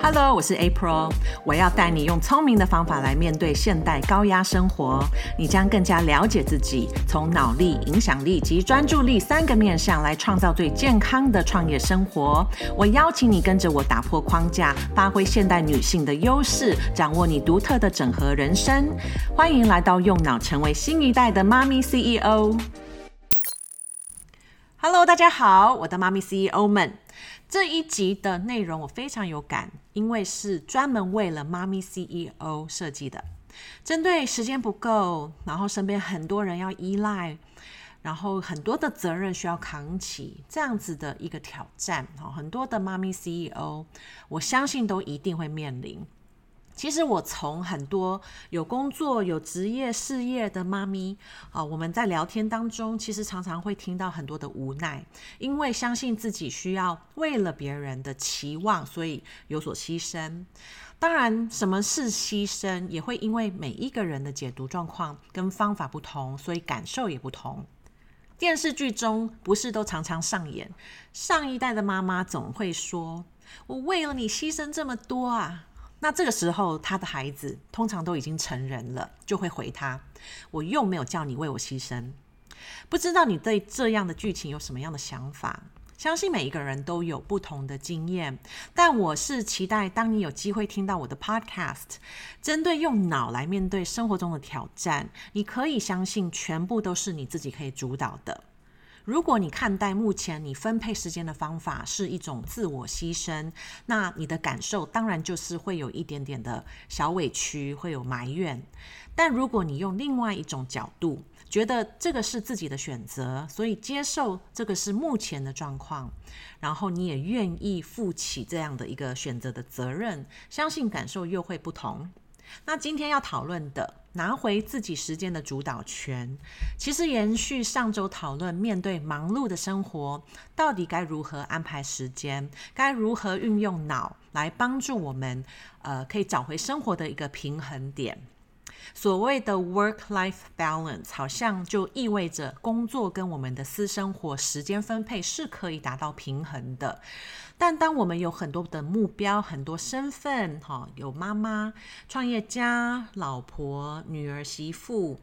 Hello，我是 April，我要带你用聪明的方法来面对现代高压生活，你将更加了解自己，从脑力、影响力及专注力三个面向来创造最健康的创业生活。我邀请你跟着我打破框架，发挥现代女性的优势，掌握你独特的整合人生。欢迎来到用脑成为新一代的妈咪 CEO。Hello，大家好，我的妈咪 CEO 们。这一集的内容我非常有感，因为是专门为了妈咪 CEO 设计的。针对时间不够，然后身边很多人要依赖，然后很多的责任需要扛起，这样子的一个挑战哦，很多的妈咪 CEO，我相信都一定会面临。其实我从很多有工作、有职业、事业的妈咪啊，我们在聊天当中，其实常常会听到很多的无奈，因为相信自己需要为了别人的期望，所以有所牺牲。当然，什么是牺牲，也会因为每一个人的解读状况跟方法不同，所以感受也不同。电视剧中不是都常常上演，上一代的妈妈总会说：“我为了你牺牲这么多啊。”那这个时候，他的孩子通常都已经成人了，就会回他：“我又没有叫你为我牺牲。”不知道你对这样的剧情有什么样的想法？相信每一个人都有不同的经验，但我是期待当你有机会听到我的 podcast，针对用脑来面对生活中的挑战，你可以相信全部都是你自己可以主导的。如果你看待目前你分配时间的方法是一种自我牺牲，那你的感受当然就是会有一点点的小委屈，会有埋怨。但如果你用另外一种角度，觉得这个是自己的选择，所以接受这个是目前的状况，然后你也愿意负起这样的一个选择的责任，相信感受又会不同。那今天要讨论的，拿回自己时间的主导权，其实延续上周讨论，面对忙碌的生活，到底该如何安排时间，该如何运用脑来帮助我们，呃，可以找回生活的一个平衡点。所谓的 work-life balance，好像就意味着工作跟我们的私生活时间分配是可以达到平衡的。但当我们有很多的目标、很多身份，哈，有妈妈、创业家、老婆、女儿、媳妇，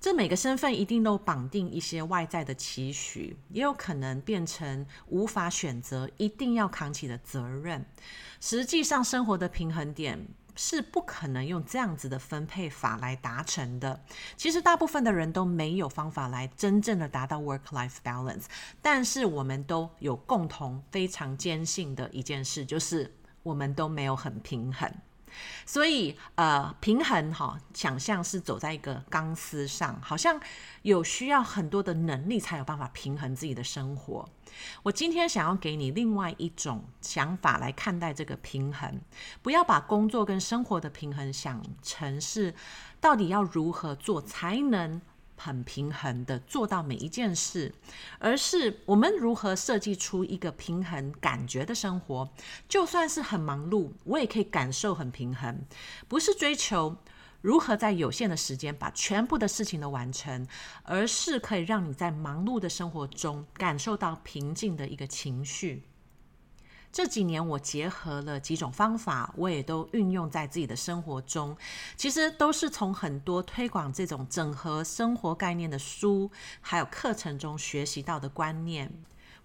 这每个身份一定都绑定一些外在的期许，也有可能变成无法选择、一定要扛起的责任。实际上，生活的平衡点，是不可能用这样子的分配法来达成的。其实大部分的人都没有方法来真正的达到 work-life balance，但是我们都有共同非常坚信的一件事，就是我们都没有很平衡。所以，呃，平衡哈，想象是走在一个钢丝上，好像有需要很多的能力才有办法平衡自己的生活。我今天想要给你另外一种想法来看待这个平衡，不要把工作跟生活的平衡想成是到底要如何做才能。很平衡的做到每一件事，而是我们如何设计出一个平衡感觉的生活。就算是很忙碌，我也可以感受很平衡。不是追求如何在有限的时间把全部的事情都完成，而是可以让你在忙碌的生活中感受到平静的一个情绪。这几年我结合了几种方法，我也都运用在自己的生活中。其实都是从很多推广这种整合生活概念的书，还有课程中学习到的观念。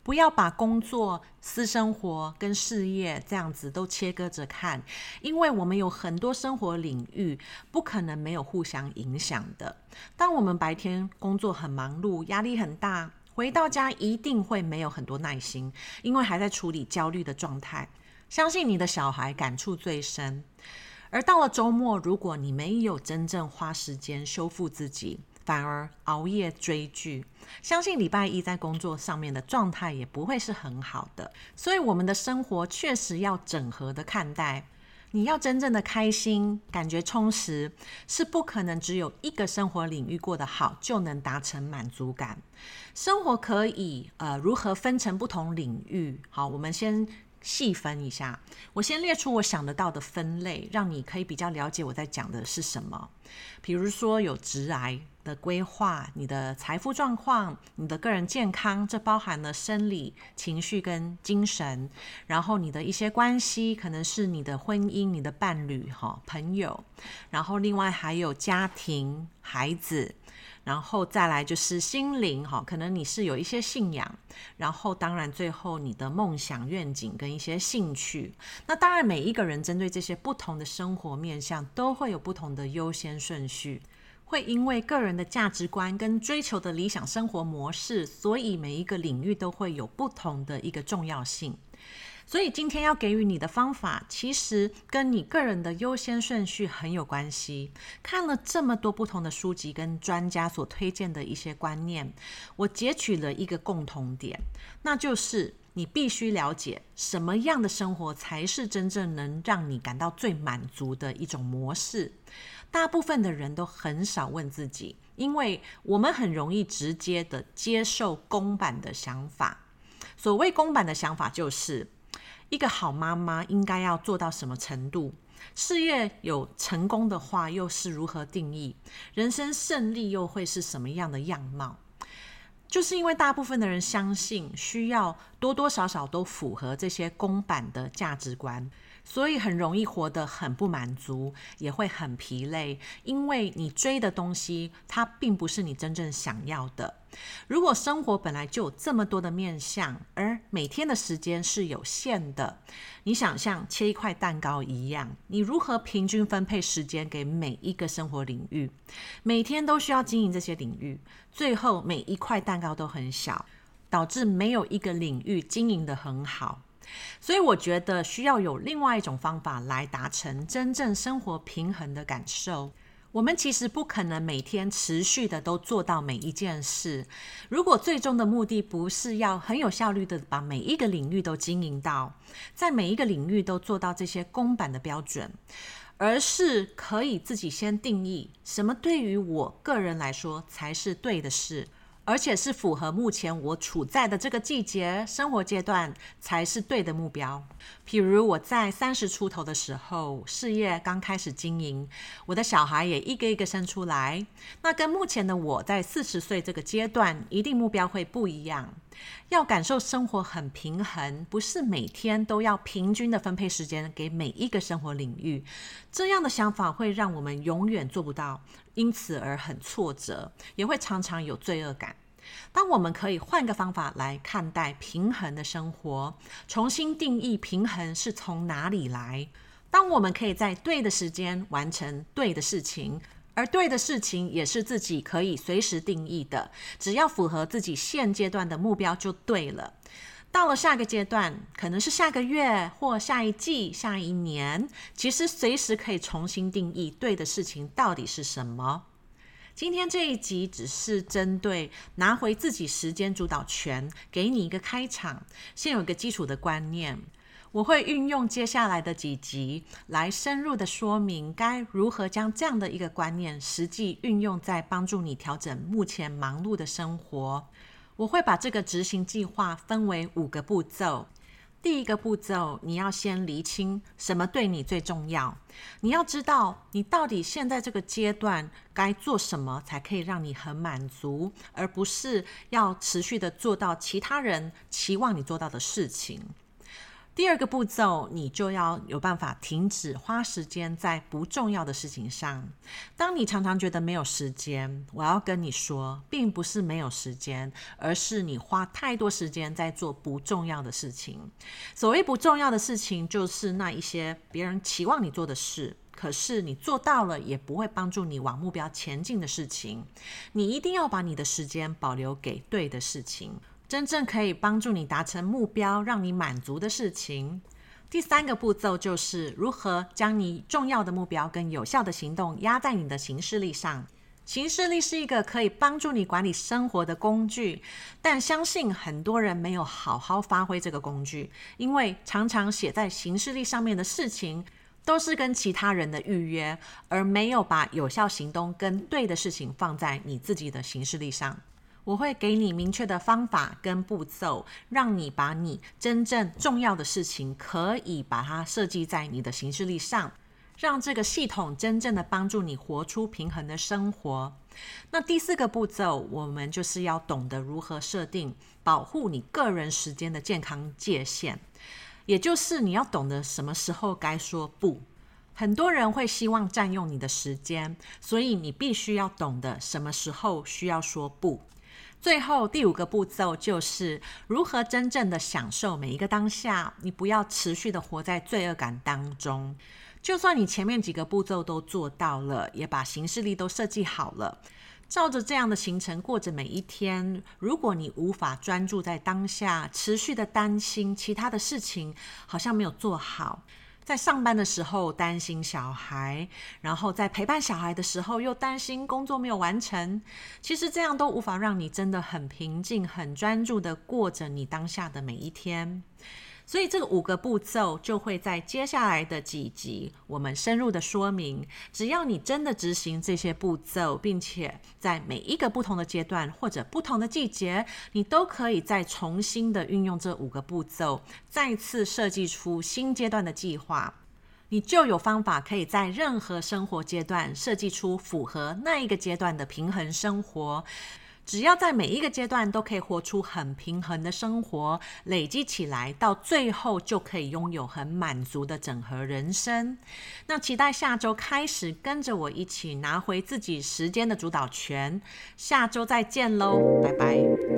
不要把工作、私生活跟事业这样子都切割着看，因为我们有很多生活领域不可能没有互相影响的。当我们白天工作很忙碌，压力很大。回到家一定会没有很多耐心，因为还在处理焦虑的状态。相信你的小孩感触最深。而到了周末，如果你没有真正花时间修复自己，反而熬夜追剧，相信礼拜一在工作上面的状态也不会是很好的。所以，我们的生活确实要整合的看待。你要真正的开心，感觉充实，是不可能只有一个生活领域过得好就能达成满足感。生活可以呃如何分成不同领域？好，我们先细分一下。我先列出我想得到的分类，让你可以比较了解我在讲的是什么。比如说有直癌，的规划、你的财富状况、你的个人健康，这包含了生理、情绪跟精神，然后你的一些关系，可能是你的婚姻、你的伴侣、哈朋友，然后另外还有家庭、孩子。然后再来就是心灵哈，可能你是有一些信仰，然后当然最后你的梦想愿景跟一些兴趣。那当然每一个人针对这些不同的生活面向都会有不同的优先顺序，会因为个人的价值观跟追求的理想生活模式，所以每一个领域都会有不同的一个重要性。所以今天要给予你的方法，其实跟你个人的优先顺序很有关系。看了这么多不同的书籍跟专家所推荐的一些观念，我截取了一个共同点，那就是你必须了解什么样的生活才是真正能让你感到最满足的一种模式。大部分的人都很少问自己，因为我们很容易直接的接受公版的想法。所谓公版的想法，就是。一个好妈妈应该要做到什么程度？事业有成功的话，又是如何定义？人生胜利又会是什么样的样貌？就是因为大部分的人相信，需要多多少少都符合这些公版的价值观。所以很容易活得很不满足，也会很疲累，因为你追的东西，它并不是你真正想要的。如果生活本来就有这么多的面向，而每天的时间是有限的，你想像切一块蛋糕一样，你如何平均分配时间给每一个生活领域？每天都需要经营这些领域，最后每一块蛋糕都很小，导致没有一个领域经营得很好。所以我觉得需要有另外一种方法来达成真正生活平衡的感受。我们其实不可能每天持续的都做到每一件事。如果最终的目的不是要很有效率的把每一个领域都经营到，在每一个领域都做到这些公版的标准，而是可以自己先定义什么对于我个人来说才是对的事。而且是符合目前我处在的这个季节生活阶段才是对的目标。譬如我在三十出头的时候，事业刚开始经营，我的小孩也一个一个生出来，那跟目前的我在四十岁这个阶段，一定目标会不一样。要感受生活很平衡，不是每天都要平均的分配时间给每一个生活领域。这样的想法会让我们永远做不到，因此而很挫折，也会常常有罪恶感。当我们可以换个方法来看待平衡的生活，重新定义平衡是从哪里来。当我们可以在对的时间完成对的事情。而对的事情也是自己可以随时定义的，只要符合自己现阶段的目标就对了。到了下个阶段，可能是下个月或下一季、下一年，其实随时可以重新定义对的事情到底是什么。今天这一集只是针对拿回自己时间主导权，给你一个开场，先有个基础的观念。我会运用接下来的几集来深入的说明，该如何将这样的一个观念实际运用在帮助你调整目前忙碌的生活。我会把这个执行计划分为五个步骤。第一个步骤，你要先厘清什么对你最重要。你要知道，你到底现在这个阶段该做什么才可以让你很满足，而不是要持续的做到其他人期望你做到的事情。第二个步骤，你就要有办法停止花时间在不重要的事情上。当你常常觉得没有时间，我要跟你说，并不是没有时间，而是你花太多时间在做不重要的事情。所谓不重要的事情，就是那一些别人期望你做的事，可是你做到了也不会帮助你往目标前进的事情。你一定要把你的时间保留给对的事情。真正可以帮助你达成目标、让你满足的事情。第三个步骤就是如何将你重要的目标跟有效的行动压在你的行事历上。行事历是一个可以帮助你管理生活的工具，但相信很多人没有好好发挥这个工具，因为常常写在行事历上面的事情都是跟其他人的预约，而没有把有效行动跟对的事情放在你自己的行事历上。我会给你明确的方法跟步骤，让你把你真正重要的事情，可以把它设计在你的行事历上，让这个系统真正的帮助你活出平衡的生活。那第四个步骤，我们就是要懂得如何设定保护你个人时间的健康界限，也就是你要懂得什么时候该说不。很多人会希望占用你的时间，所以你必须要懂得什么时候需要说不。最后第五个步骤就是如何真正的享受每一个当下，你不要持续的活在罪恶感当中。就算你前面几个步骤都做到了，也把行事历都设计好了，照着这样的行程过着每一天，如果你无法专注在当下，持续的担心其他的事情好像没有做好。在上班的时候担心小孩，然后在陪伴小孩的时候又担心工作没有完成。其实这样都无法让你真的很平静、很专注的过着你当下的每一天。所以这个五个步骤就会在接下来的几集我们深入的说明。只要你真的执行这些步骤，并且在每一个不同的阶段或者不同的季节，你都可以再重新的运用这五个步骤，再次设计出新阶段的计划，你就有方法可以在任何生活阶段设计出符合那一个阶段的平衡生活。只要在每一个阶段都可以活出很平衡的生活，累积起来，到最后就可以拥有很满足的整合人生。那期待下周开始跟着我一起拿回自己时间的主导权。下周再见喽，拜拜。